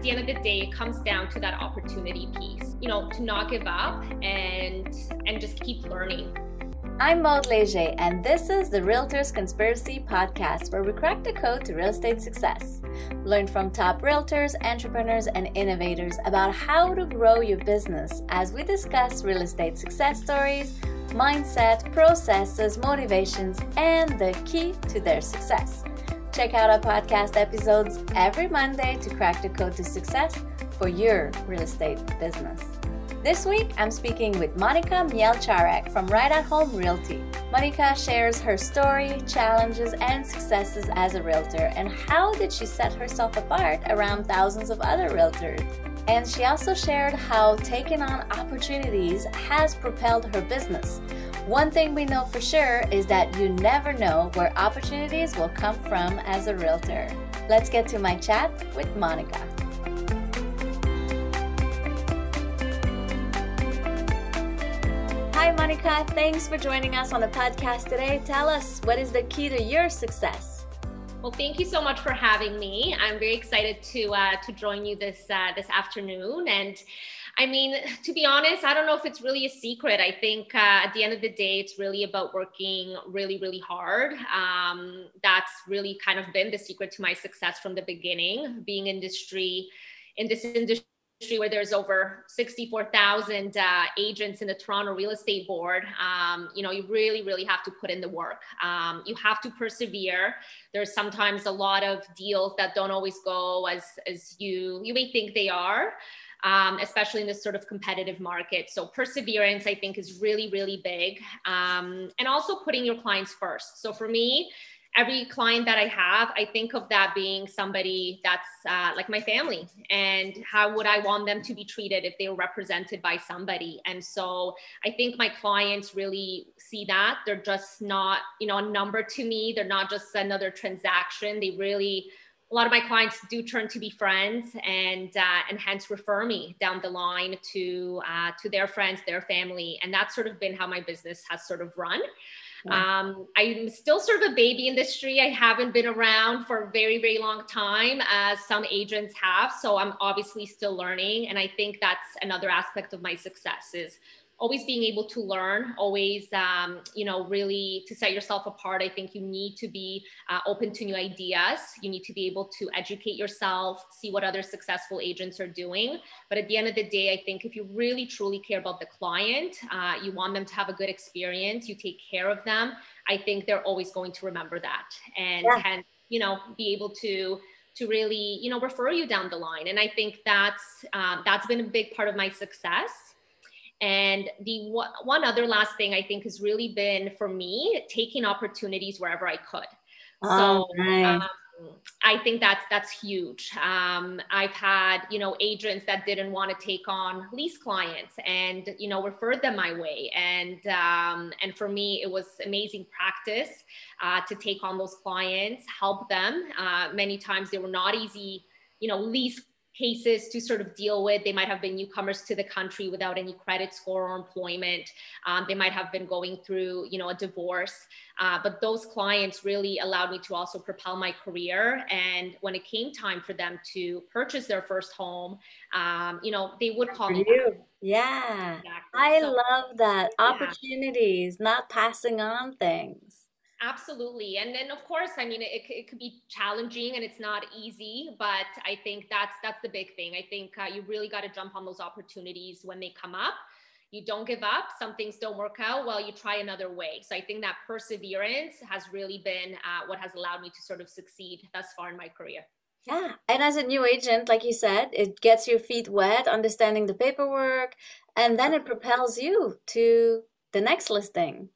at the end of the day, it comes down to that opportunity piece. You know, to not give up and and just keep learning. I'm Maud Leger, and this is the Realtors Conspiracy Podcast, where we crack the code to real estate success. Learn from top realtors, entrepreneurs, and innovators about how to grow your business as we discuss real estate success stories, mindset, processes, motivations, and the key to their success. Check out our podcast episodes every Monday to crack the code to success for your real estate business. This week, I'm speaking with Monica Mielcharek from Right at Home Realty. Monica shares her story, challenges, and successes as a realtor, and how did she set herself apart around thousands of other realtors. And she also shared how taking on opportunities has propelled her business. One thing we know for sure is that you never know where opportunities will come from as a realtor. Let's get to my chat with Monica. Hi, Monica. Thanks for joining us on the podcast today. Tell us what is the key to your success? Well, thank you so much for having me. I'm very excited to uh, to join you this uh, this afternoon. And I mean, to be honest, I don't know if it's really a secret. I think uh, at the end of the day, it's really about working really, really hard. Um, that's really kind of been the secret to my success from the beginning. Being industry in this industry where there's over 64,000 uh, agents in the Toronto Real Estate Board, um, you know, you really, really have to put in the work. Um, you have to persevere. There's sometimes a lot of deals that don't always go as as you you may think they are. Um, especially in this sort of competitive market. So perseverance, I think, is really, really big. Um, and also putting your clients first. So for me, every client that I have, I think of that being somebody that's uh, like my family. And how would I want them to be treated if they were represented by somebody? And so I think my clients really see that. They're just not, you know, a number to me. They're not just another transaction. They really, a lot of my clients do turn to be friends and uh, and hence refer me down the line to uh, to their friends, their family, and that's sort of been how my business has sort of run. Um, I'm still sort of a baby industry. I haven't been around for a very, very long time as some agents have. So I'm obviously still learning. And I think that's another aspect of my success is always being able to learn, always, um, you know, really to set yourself apart. I think you need to be uh, open to new ideas. You need to be able to educate yourself, see what other successful agents are doing. But at the end of the day, I think if you really truly care about the client, uh, you want them to have a good experience, you take care of them. I think they're always going to remember that and yeah. you know, be able to to really you know refer you down the line and i think that's um, that's been a big part of my success and the one other last thing I think has really been for me taking opportunities wherever I could. Oh, so nice. um, I think that's that's huge. Um, I've had you know agents that didn't want to take on lease clients and you know referred them my way, and um, and for me it was amazing practice uh, to take on those clients, help them. Uh, many times they were not easy, you know, lease cases to sort of deal with. They might have been newcomers to the country without any credit score or employment. Um, they might have been going through, you know, a divorce. Uh, but those clients really allowed me to also propel my career. And when it came time for them to purchase their first home, um, you know, they would call me. You. Yeah, exactly. I so, love that opportunities, yeah. not passing on things. Absolutely. And then of course, I mean, it, it could be challenging and it's not easy, but I think that's, that's the big thing. I think uh, you really got to jump on those opportunities when they come up. You don't give up. Some things don't work out. Well, you try another way. So I think that perseverance has really been uh, what has allowed me to sort of succeed thus far in my career. Yeah. And as a new agent, like you said, it gets your feet wet, understanding the paperwork, and then it propels you to the next listing.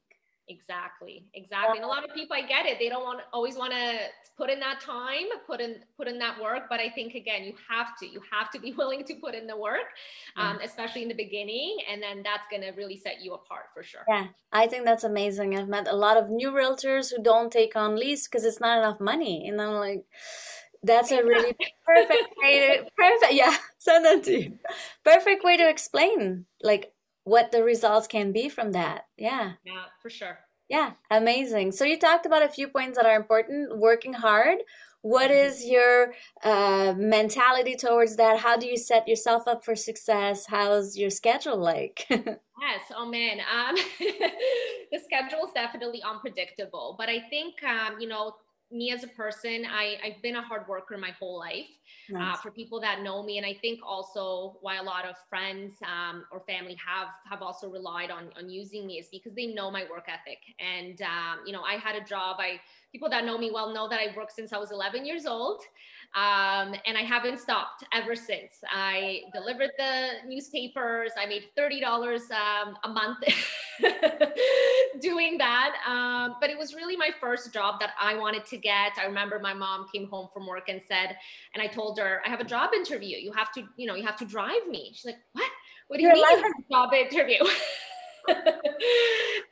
Exactly, exactly. And a lot of people, I get it. They don't want always want to put in that time, put in put in that work. But I think again, you have to. You have to be willing to put in the work, um, especially in the beginning, and then that's going to really set you apart for sure. Yeah, I think that's amazing. I've met a lot of new realtors who don't take on lease because it's not enough money, and I'm like. That's a really perfect way to perfect yeah send that to you. Perfect way to explain like what the results can be from that. Yeah. Yeah, for sure. Yeah, amazing. So you talked about a few points that are important. Working hard. what is your uh, mentality towards that how do you set yourself up for success how's your schedule like yes oh man um, the schedule is definitely unpredictable but i think um, you know me as a person, I, I've been a hard worker my whole life. Uh, nice. Uh, for people that know me, and I think also why a lot of friends um, or family have have also relied on on using me is because they know my work ethic. And um, you know, I had a job. I people that know me well know that I've worked since I was 11 years old. Um, and I haven't stopped ever since. I delivered the newspapers. I made $30 um, a month doing that. Um, but it was really my first job that I wanted to get. I remember my mom came home from work and said, and I told her, I have a job interview. You have to, you know, you have to drive me. She's like, what? What do you mean mean job interview?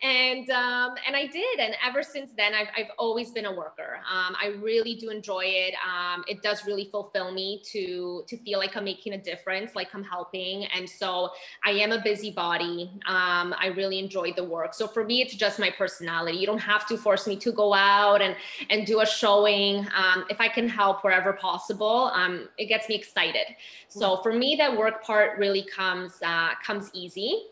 and um, and I did, and ever since then, I've I've always been a worker. Um, I really do enjoy it. Um, it does really fulfill me to to feel like I'm making a difference, like I'm helping, and so I am a busybody. Um, I really enjoy the work. So for me, it's just my personality. You don't have to force me to go out and and do a showing. Um, if I can help wherever possible, um, it gets me excited. So for me, that work part really comes uh, comes easy.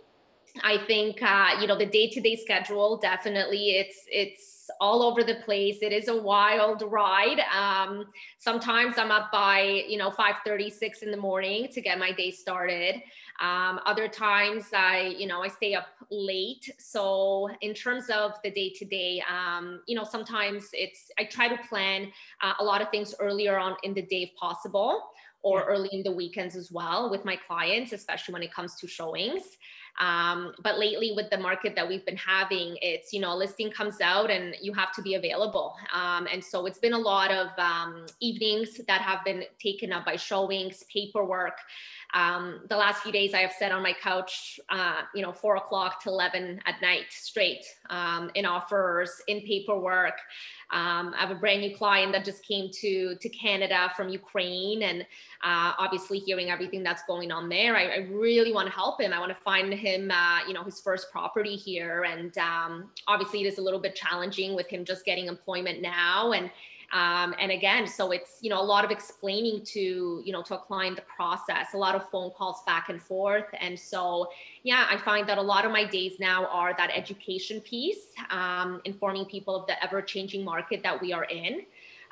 I think uh, you know the day-to-day schedule definitely it's it's all over the place. It is a wild ride. Um, sometimes I'm up by you know 5:36 in the morning to get my day started. Um, other times I you know I stay up late. So in terms of the day-to-day, um, you know sometimes it's I try to plan uh, a lot of things earlier on in the day if possible or early in the weekends as well with my clients, especially when it comes to showings. Um, but lately, with the market that we've been having, it's you know, a listing comes out and you have to be available. Um, and so it's been a lot of um, evenings that have been taken up by showings, paperwork. Um, the last few days, I have sat on my couch, uh, you know, four o'clock to 11 at night straight um, in offers, in paperwork. Um, I have a brand new client that just came to to Canada from Ukraine, and uh, obviously hearing everything that's going on there, I, I really want to help him. I want to find him, uh, you know, his first property here, and um, obviously it is a little bit challenging with him just getting employment now and um, and again, so it's, you know, a lot of explaining to, you know, to a client the process, a lot of phone calls back and forth. And so, yeah, I find that a lot of my days now are that education piece, um, informing people of the ever changing market that we are in.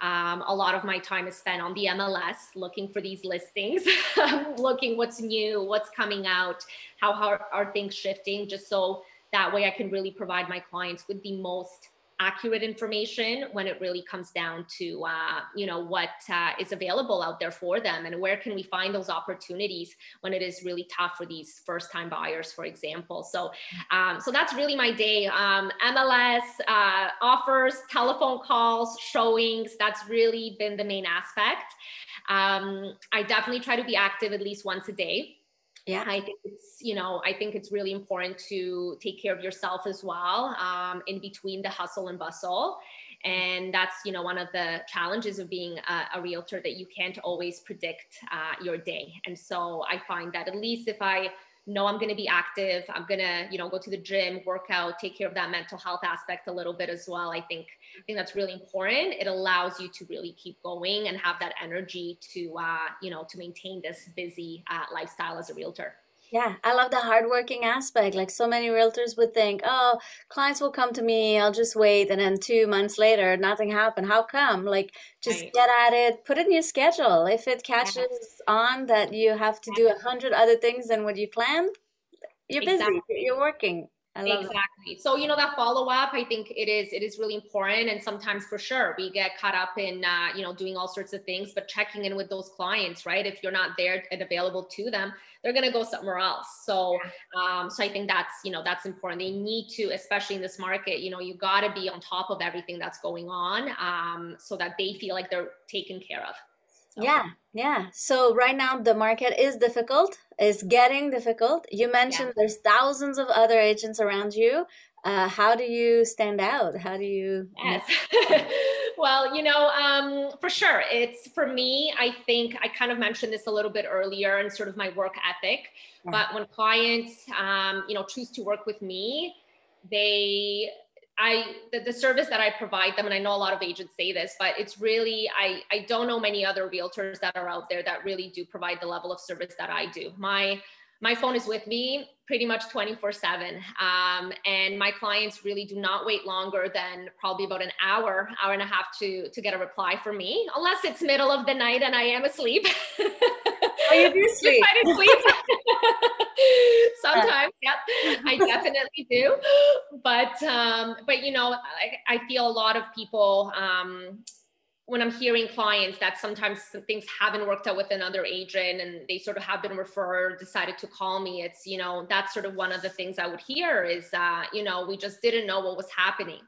Um, a lot of my time is spent on the MLS looking for these listings, looking what's new, what's coming out, how, how are things shifting, just so that way I can really provide my clients with the most accurate information when it really comes down to uh, you know what uh, is available out there for them and where can we find those opportunities when it is really tough for these first time buyers for example. So um, so that's really my day. Um, mls uh, offers telephone calls showings that's really been the main aspect. Um, i definitely try to be active at least once a day yeah. I think it's you know i think it's really important to take care of yourself as well um, in between the hustle and bustle. And that's you know one of the challenges of being a, a realtor that you can't always predict uh, your day. And so i find that at least if i know I'm going to be active. I'm going to, you know, go to the gym, work out, take care of that mental health aspect a little bit as well. I think, I think that's really important. It allows you to really keep going and have that energy to, uh, you know, to maintain this busy uh, lifestyle as a realtor. Yeah, I love the hardworking aspect. Like so many realtors would think, oh, clients will come to me, I'll just wait. And then two months later, nothing happened. How come? Like, just right. get at it, put it in your schedule. If it catches on that you have to do a hundred other things than what you planned, you're busy, exactly. you're working exactly. So you know that follow-up i think it is it is really important. And sometimes for sure we get caught up in uh, you know doing all sorts of things but checking in with those clients right? If you're not there and available to them they're going to go somewhere else. So um, so i think that's you know that's important. They need to especially in this market you know you got to be on top of everything that's going on um, so that they feel like they're taken care of yeah, yeah. So right now the market is difficult, It's getting difficult. You mentioned yeah. there's thousands of other agents around you. Uh, how do you stand out? How do you? Yes. well, you know, um, for sure. It's for me, I think I kind of mentioned this a little bit earlier in sort of my work ethic. Yeah. But when clients, um, you know, choose to work with me, they I the, the service that I provide them, and I know a lot of agents say this, but it's really I I don't know many other realtors that are out there that really do provide the level of service that I do. My my phone is with me pretty much 24 7 um, and my clients really do not wait longer than probably about an hour hour and a half to to get a reply from me unless it's middle of the night and i am asleep oh you do sleep, sleep. sometimes yep i definitely do but um but you know I, I feel a lot of people um when I'm hearing clients that sometimes things haven't worked out with another agent and they sort of have been referred, decided to call me, it's, you know, that's sort of one of the things I would hear is, uh, you know, we just didn't know what was happening.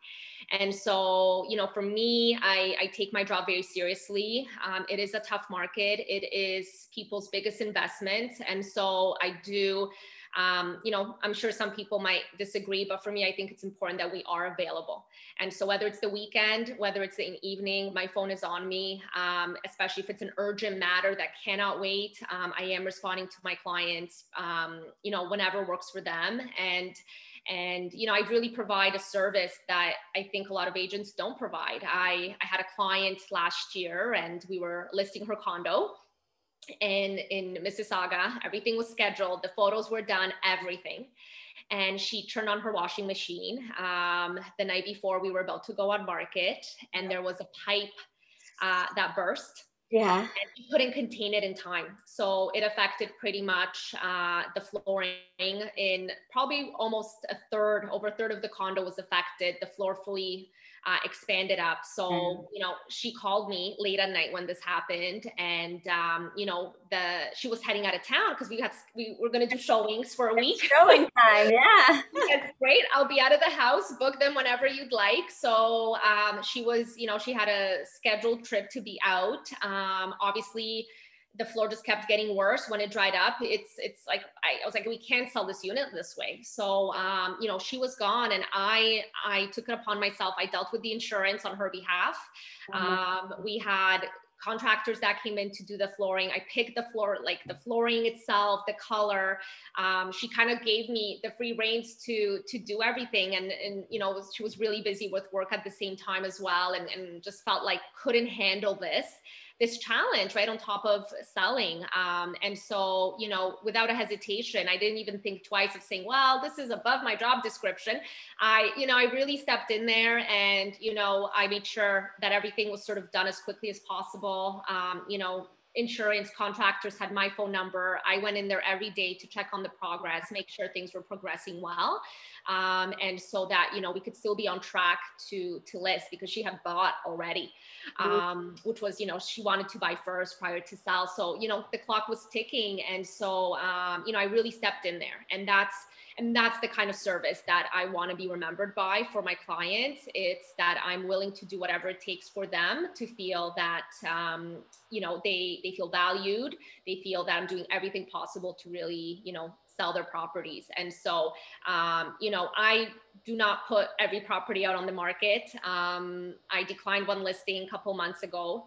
And so, you know, for me, I, I take my job very seriously. Um, it is a tough market. It is people's biggest investment. And so I do um, you know, I'm sure some people might disagree, but for me, I think it's important that we are available. And so whether it's the weekend, whether it's the evening, my phone is on me, um, especially if it's an urgent matter that cannot wait. Um, I am responding to my clients, um, you know, whenever works for them. And and you know i really provide a service that i think a lot of agents don't provide i i had a client last year and we were listing her condo in in Mississauga. Everything was scheduled. The photos were done. Everything. And she turned on her washing machine um, the night before we were about to go on market, and there was a pipe uh, that burst. Yeah. And couldn't contain it in time. So it affected pretty much uh, the flooring in probably almost a third, over a third of the condo was affected. The floor fully uh, expanded up. So, mm. you know, she called me late at night when this happened, and um, you know, the she was heading out of town because we had we were going to do showings for a week. Showing time, yeah. That's great. I'll be out of the house. Book them whenever you'd like. So um, she was, you know, she had a scheduled trip to be out. Um, obviously the floor just kept getting worse when it dried up it's it's like I, I, was like we can't sell this unit this way so um, you know she was gone and i i took it upon myself i dealt with the insurance on her behalf mm-hmm. um, we had contractors that came in to do the flooring. I picked the floor, like the flooring itself, the color. Um, she kind of gave me the free reins to to do everything, and and you know she was really busy with work at the same time as well, and and just felt like couldn't handle this this challenge right on top of selling um, and so you know without a hesitation i didn't even think twice of saying well this is above my job description. I you know i really stepped in there and you know i made sure that everything was sort of done as quickly as possible um, you know insurance contractors had my phone number. I went in there every day to check on the progress, make sure things were progressing well. Um, and so that, you know, we could still be on track to, to list because she had bought already, mm-hmm. um, which was, you know, she wanted to buy first prior to sell. So, you know, the clock was ticking. And so, um, you know, I really stepped in there and that's, and that's the kind of service that I want to be remembered by for my clients. It's that I'm willing to do whatever it takes for them to feel that um, you know they they feel valued. They feel that I'm doing everything possible to really you know sell their properties. And so um, you know I do not put every property out on the market. Um, I declined one listing a couple months ago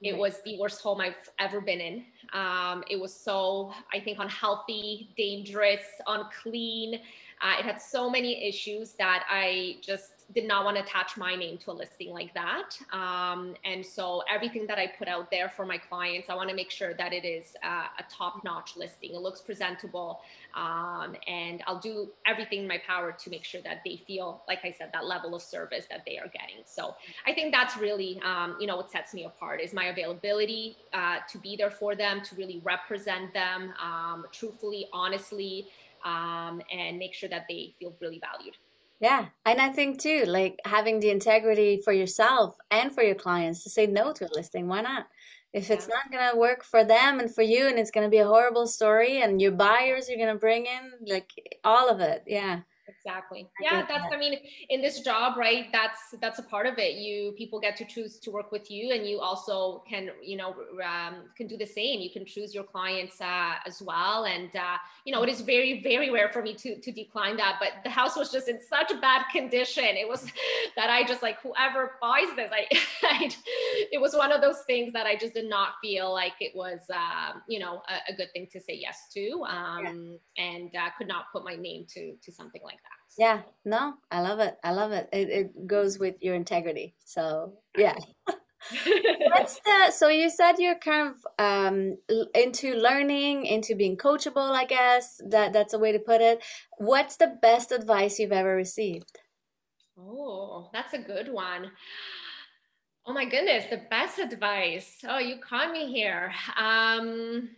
it was the worst home I've ever been in. Um, it was so, I think, unhealthy, dangerous, unclean. Uh, it had so many issues that I just did not want to attach my name to a listing like that. Um, and so everything that I put out there for my clients, I want to make sure that it is uh, a top notch listing. It looks presentable. Um, and I'll do everything in my power to make sure that they feel, like I said, that level of service that they are getting. So I think that's really, um, you know, what sets me apart is my availability uh, to be there for them, to really represent them um, truthfully, honestly, um, and make sure that they feel really valued. Yeah. And I think too, like having the integrity for yourself and for your clients to say no to a listing. Why not? If it's not going to work for them and for you, and it's going to be a horrible story, and your buyers you're going to bring in, like all of it. Yeah exactly. Yeah that's i mean in this job right that's that's a part of it. You people get to choose to work with you and you also can you know um, can do the same. You can choose your clients uh, as well. And uh, you know it is very very rare for me to to decline that but the house was just in such a bad condition. It was that i just like whoever buys this i, I it was one of those things that i just did not feel like it was um, you know a, a, good thing to say yes to um, yeah. and uh, could not put my name to to something like that Yeah, no, I love it. I love it. It, it goes with your integrity. So, yeah. What's the so you said you're kind of um, into learning, into being coachable, I guess. That that's a way to put it. What's the best advice you've ever received? Oh, that's a good one. Oh my goodness, the best advice. Oh, you caught me here. Um,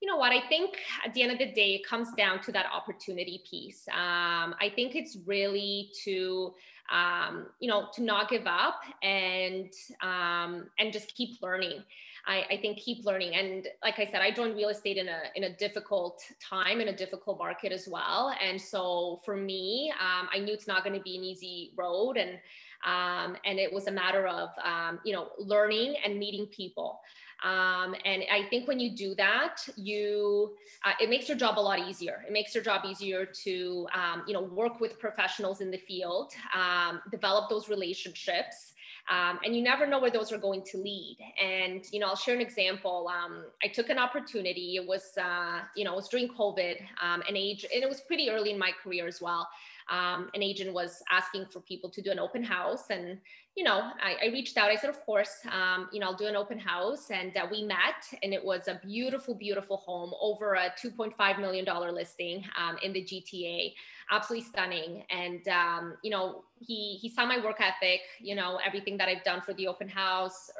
you know what? I think at the end of the day, it comes down to that opportunity piece. Um, I think it's really to um, you know to not give up and um, and just keep learning. I, I, think keep learning. And like I said, I joined real estate in a in a difficult time in a difficult market as well. And so for me, um, I knew it's not going to be an easy road, and um, and it was a matter of um, you know learning and meeting people. Um, and I think when you do that, you uh, it makes your job a lot easier. It makes your job easier to um, you know work with professionals in the field, um, develop those relationships. Um, and you never know where those are going to lead. And you know, I'll share an example. Um, I took an opportunity. It was uh, you know, it was during COVID, um, an age, and it was pretty early in my career as well um, an agent was asking for people to do an open house. And, you know, I, I reached out. I said, of course, um, you know, I'll do an open house. And uh, we met, and it was a beautiful, beautiful home over a $2.5 million listing um, in the GTA. Absolutely stunning. And, um, you know, he, he saw my work ethic, you know, everything that I've done for the open house.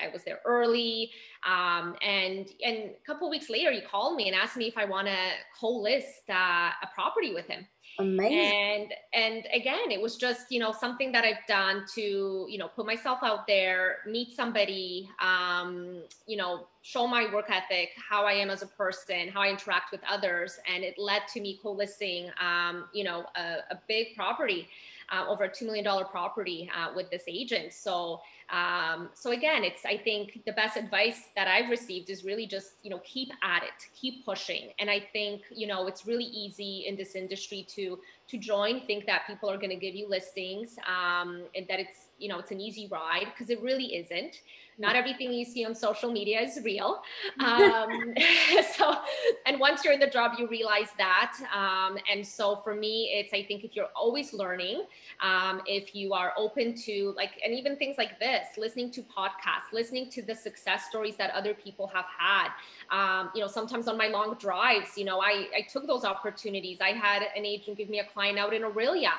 I was there early. Um, and and a couple weeks later, he called me and asked me if I want to co-list uh, a property with him. Amazing. And and again, it was just you know something that I've done to you know put myself out there, meet somebody, um, you know, show my work ethic, how I am as a person, how I interact with others, and it led to me co-listing, um, you know, a, a big property, uh, over a two million dollar property uh, with this agent. So um, so again, it's I think the best advice that I've received is really just you know keep at it, keep pushing, and I think you know it's really easy in this industry to to join, think that people are going to give you listings, um, and that it's you know it's an easy ride because it really isn't. Not everything you see on social media is real. Um, so and once you're in the job you realize that um, and so for me it's i think if you're always learning um, if you are open to like and even things like this listening to podcasts listening to the success stories that other people have had. Um, you know sometimes on my long drives you know I, I took those opportunities. I had an agent give me a client out in Orillia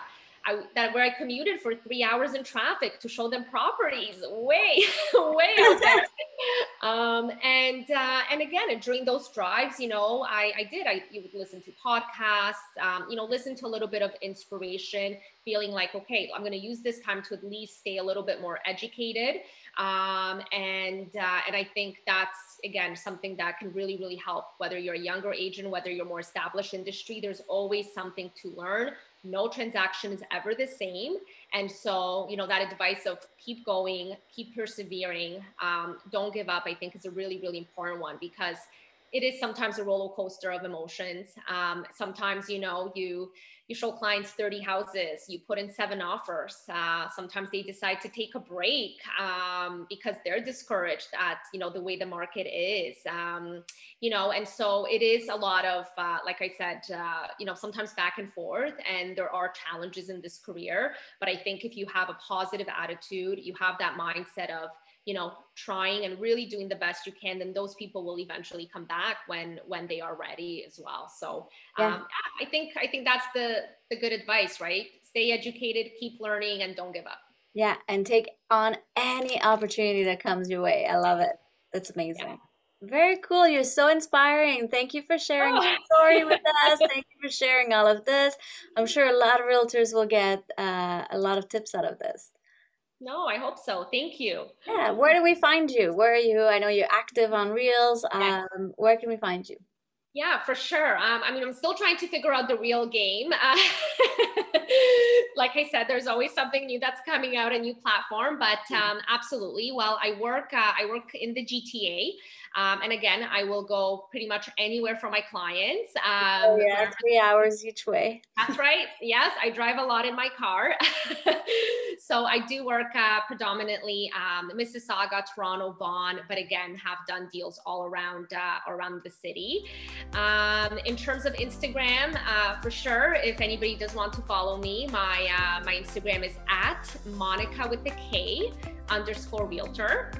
I, that where I commuted for three hours in traffic to show them properties way, way out there. um, and uh, and again, during those drives, you know, I, I did. I you would listen to podcasts, um, you know, listen to a little bit of inspiration, feeling like, okay, I'm going to use this time to at least stay a little bit more educated. Um, and uh, and I think that's again something that can really really help. Whether you're a younger agent, whether you're more established industry, there's always something to learn no transaction is ever the same. And so you know that advice of keep going keep persevering um, don't give up i think is a really really important one because it is sometimes a roller coaster of emotions um, sometimes you know you you show clients 30 houses, you put in seven offers. Uh, sometimes they decide to take a break um, because they're discouraged at, you know, the way the market is, um, you know, and so it is a lot of, uh, like I said, uh, you know, sometimes back and forth and there are challenges in this career. But I think if you have a positive attitude, you have that mindset of, you know trying and really doing the best you can then those people will eventually come back when when they are ready as well so yeah. um, i think i think that's the the good advice right stay educated keep learning and don't give up yeah and take on any opportunity that comes your way i love it that's amazing yeah. Very cool. You're so inspiring. Thank you for sharing oh. your story with us. Thank you for sharing all of this. I'm sure a lot of realtors will get uh, a lot of tips out of this. No, I hope so. Thank you. Yeah. Where do we find you? Where are you? I know you're active on Reels. Um, where can we find you? Yeah, for sure. Um, I mean, I'm still trying to figure out the real game. Uh, like I said, there's always something new that's coming out, a new platform. But um, absolutely. Well, I work. Uh, I work in the GTA. Um, and again, I will go pretty much anywhere for my clients. Um, oh, yeah, three hours each way. That's right. Yes, I drive a lot in my car. so I do work uh, predominantly um, Mississauga, Toronto, Vaughan, but again, have done deals all around uh, around the city. Um, in terms of Instagram, uh, for sure, if anybody does want to follow me, my uh, my Instagram is at Monica with the K underscore realtor.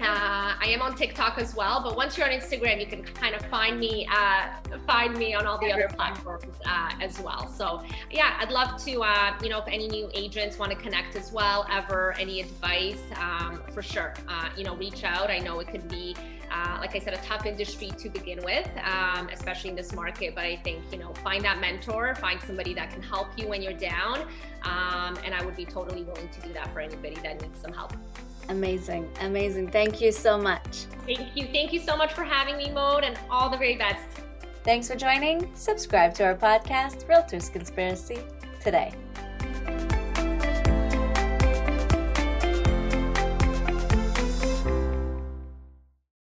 Uh, I am on TikTok as well, but once you're on Instagram, you can kind of find me uh, find me on all the other platforms uh, as well. So yeah, I'd love to uh, you know if any new agents want to connect as well, ever any advice, um, for sure, uh, you know reach out. I know it could be. Uh, like I said, a tough industry to begin with, um, especially in this market. But I think, you know, find that mentor, find somebody that can help you when you're down. Um, and I would be totally willing to do that for anybody that needs some help. Amazing, amazing. Thank you so much. Thank you. Thank you so much for having me, Maud, and all the very best. Thanks for joining. Subscribe to our podcast, Realtors Conspiracy, today.